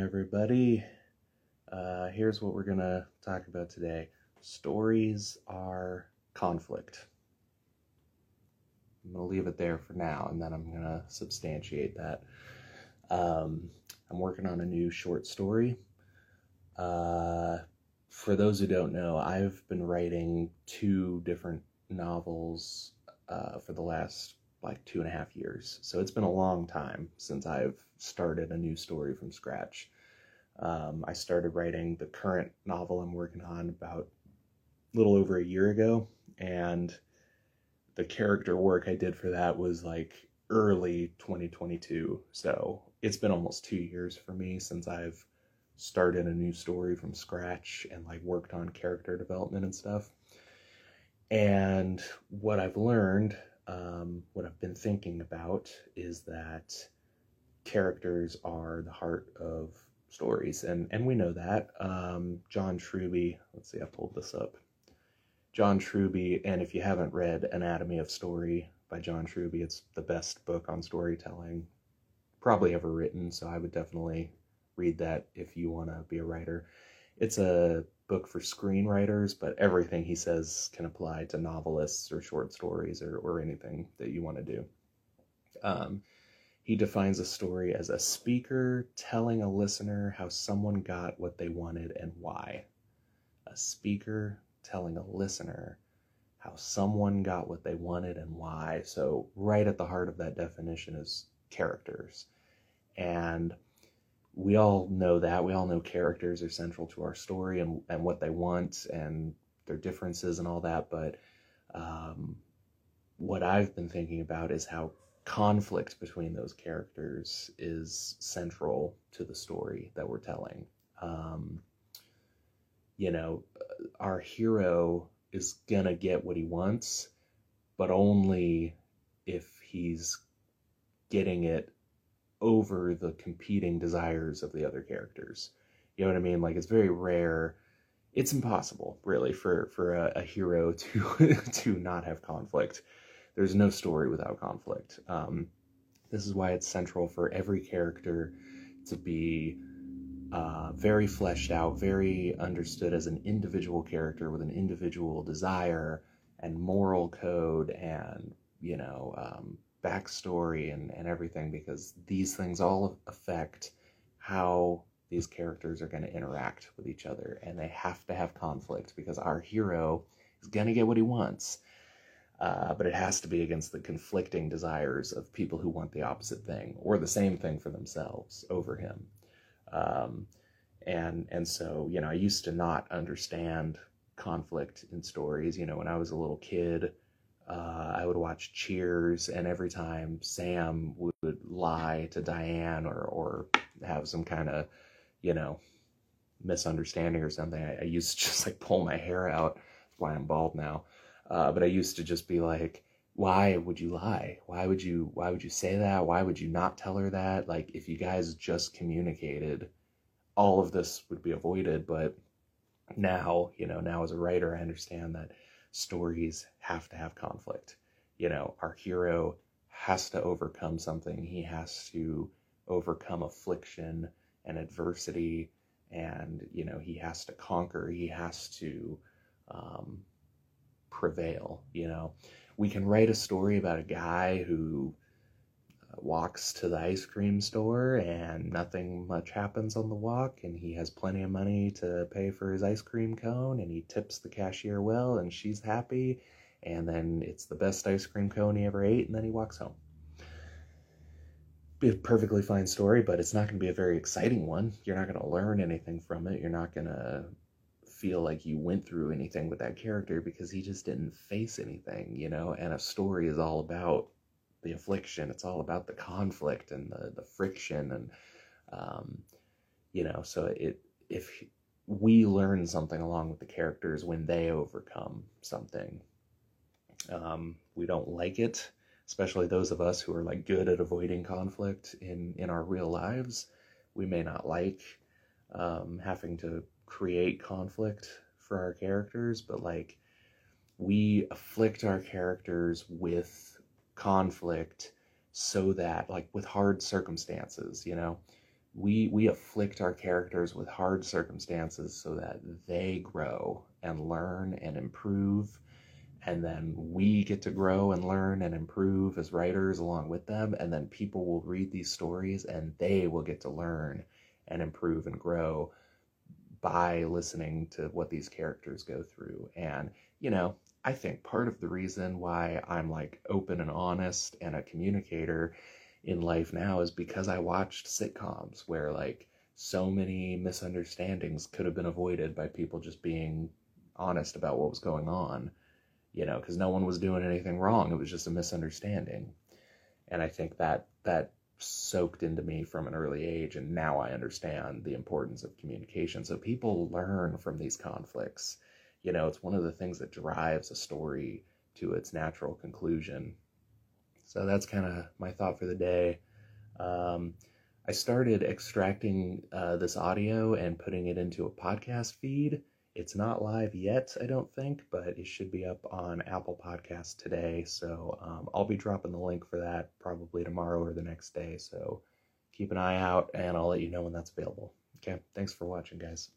everybody. Uh, here's what we're going to talk about today stories are conflict. I'm going to leave it there for now, and then I'm going to substantiate that. Um, I'm working on a new short story. Uh, for those who don't know, I've been writing two different novels uh, for the last like two and a half years. So it's been a long time since I've started a new story from scratch. Um, I started writing the current novel I'm working on about a little over a year ago, and the character work I did for that was like early 2022. So it's been almost two years for me since I've started a new story from scratch and like worked on character development and stuff. And what I've learned, um, what I've been thinking about is that characters are the heart of stories, and and we know that. Um, John Truby, let's see, I pulled this up. John Truby, and if you haven't read Anatomy of Story by John Truby, it's the best book on storytelling probably ever written. So I would definitely read that if you want to be a writer. It's a book for screenwriters, but everything he says can apply to novelists or short stories or, or anything that you want to do. Um, he defines a story as a speaker telling a listener how someone got what they wanted and why. A speaker telling a listener how someone got what they wanted and why. So, right at the heart of that definition is characters. And we all know that. We all know characters are central to our story and, and what they want and their differences and all that. But um, what I've been thinking about is how conflict between those characters is central to the story that we're telling. Um, you know, our hero is gonna get what he wants, but only if he's getting it over the competing desires of the other characters. You know what I mean? Like it's very rare. It's impossible, really, for for a, a hero to to not have conflict. There's no story without conflict. Um, this is why it's central for every character to be uh, very fleshed out, very understood as an individual character with an individual desire and moral code and you know um, backstory and, and everything because these things all affect how these characters are going to interact with each other and they have to have conflict because our hero is going to get what he wants uh, but it has to be against the conflicting desires of people who want the opposite thing or the same thing for themselves over him. Um, and and so you know i used to not understand conflict in stories you know when i was a little kid uh, I would watch Cheers, and every time Sam would lie to Diane or or have some kind of, you know, misunderstanding or something, I, I, used to just like pull my hair out. That's why I'm bald now. Uh, but I used to just be like, "Why would you lie? Why would you? Why would you say that? Why would you not tell her that? Like, if you guys just communicated, all of this would be avoided." But now, you know, now as a writer, I understand that stories have to have conflict. You know, our hero has to overcome something, he has to overcome affliction and adversity, and, you know, he has to conquer, he has to um, prevail. You know, we can write a story about a guy who walks to the ice cream store and nothing much happens on the walk and he has plenty of money to pay for his ice cream cone and he tips the cashier well and she's happy and then it's the best ice cream cone he ever ate and then he walks home. Be a perfectly fine story but it's not going to be a very exciting one. You're not going to learn anything from it. You're not going to feel like you went through anything with that character because he just didn't face anything you know? And a story is all about the affliction. It's all about the conflict and the, the friction and um, you know, so it if we learn something along with the characters when they overcome something. Um, we don't like it, especially those of us who are like good at avoiding conflict in in our real lives. We may not like um, having to create conflict for our characters, but like we afflict our characters with conflict so that like with hard circumstances you know? We we afflict our characters with hard circumstances so that they grow and learn and improve and then we get to grow and learn and improve as writers along with them and then people will read these stories and they will get to learn and improve and grow by listening to what these characters go through and you know i think part of the reason why i'm like open and honest and a communicator in life now is because i watched sitcoms where like so many misunderstandings could have been avoided by people just being honest about what was going on you know, because no one was doing anything wrong. It was just a misunderstanding. And I think that that soaked into me from an early age, and now I understand the importance of communication. So people learn from these conflicts. You know, it's one of the things that drives a story to its natural conclusion. So that's kind of my thought for the day. Um, I started extracting uh, this audio and putting it into a podcast feed. It's not live yet, I don't think, but it should be up on Apple Podcasts today. So um, I'll be dropping the link for that probably tomorrow or the next day. So keep an eye out and I'll let you know when that's available. Okay, thanks for watching, guys.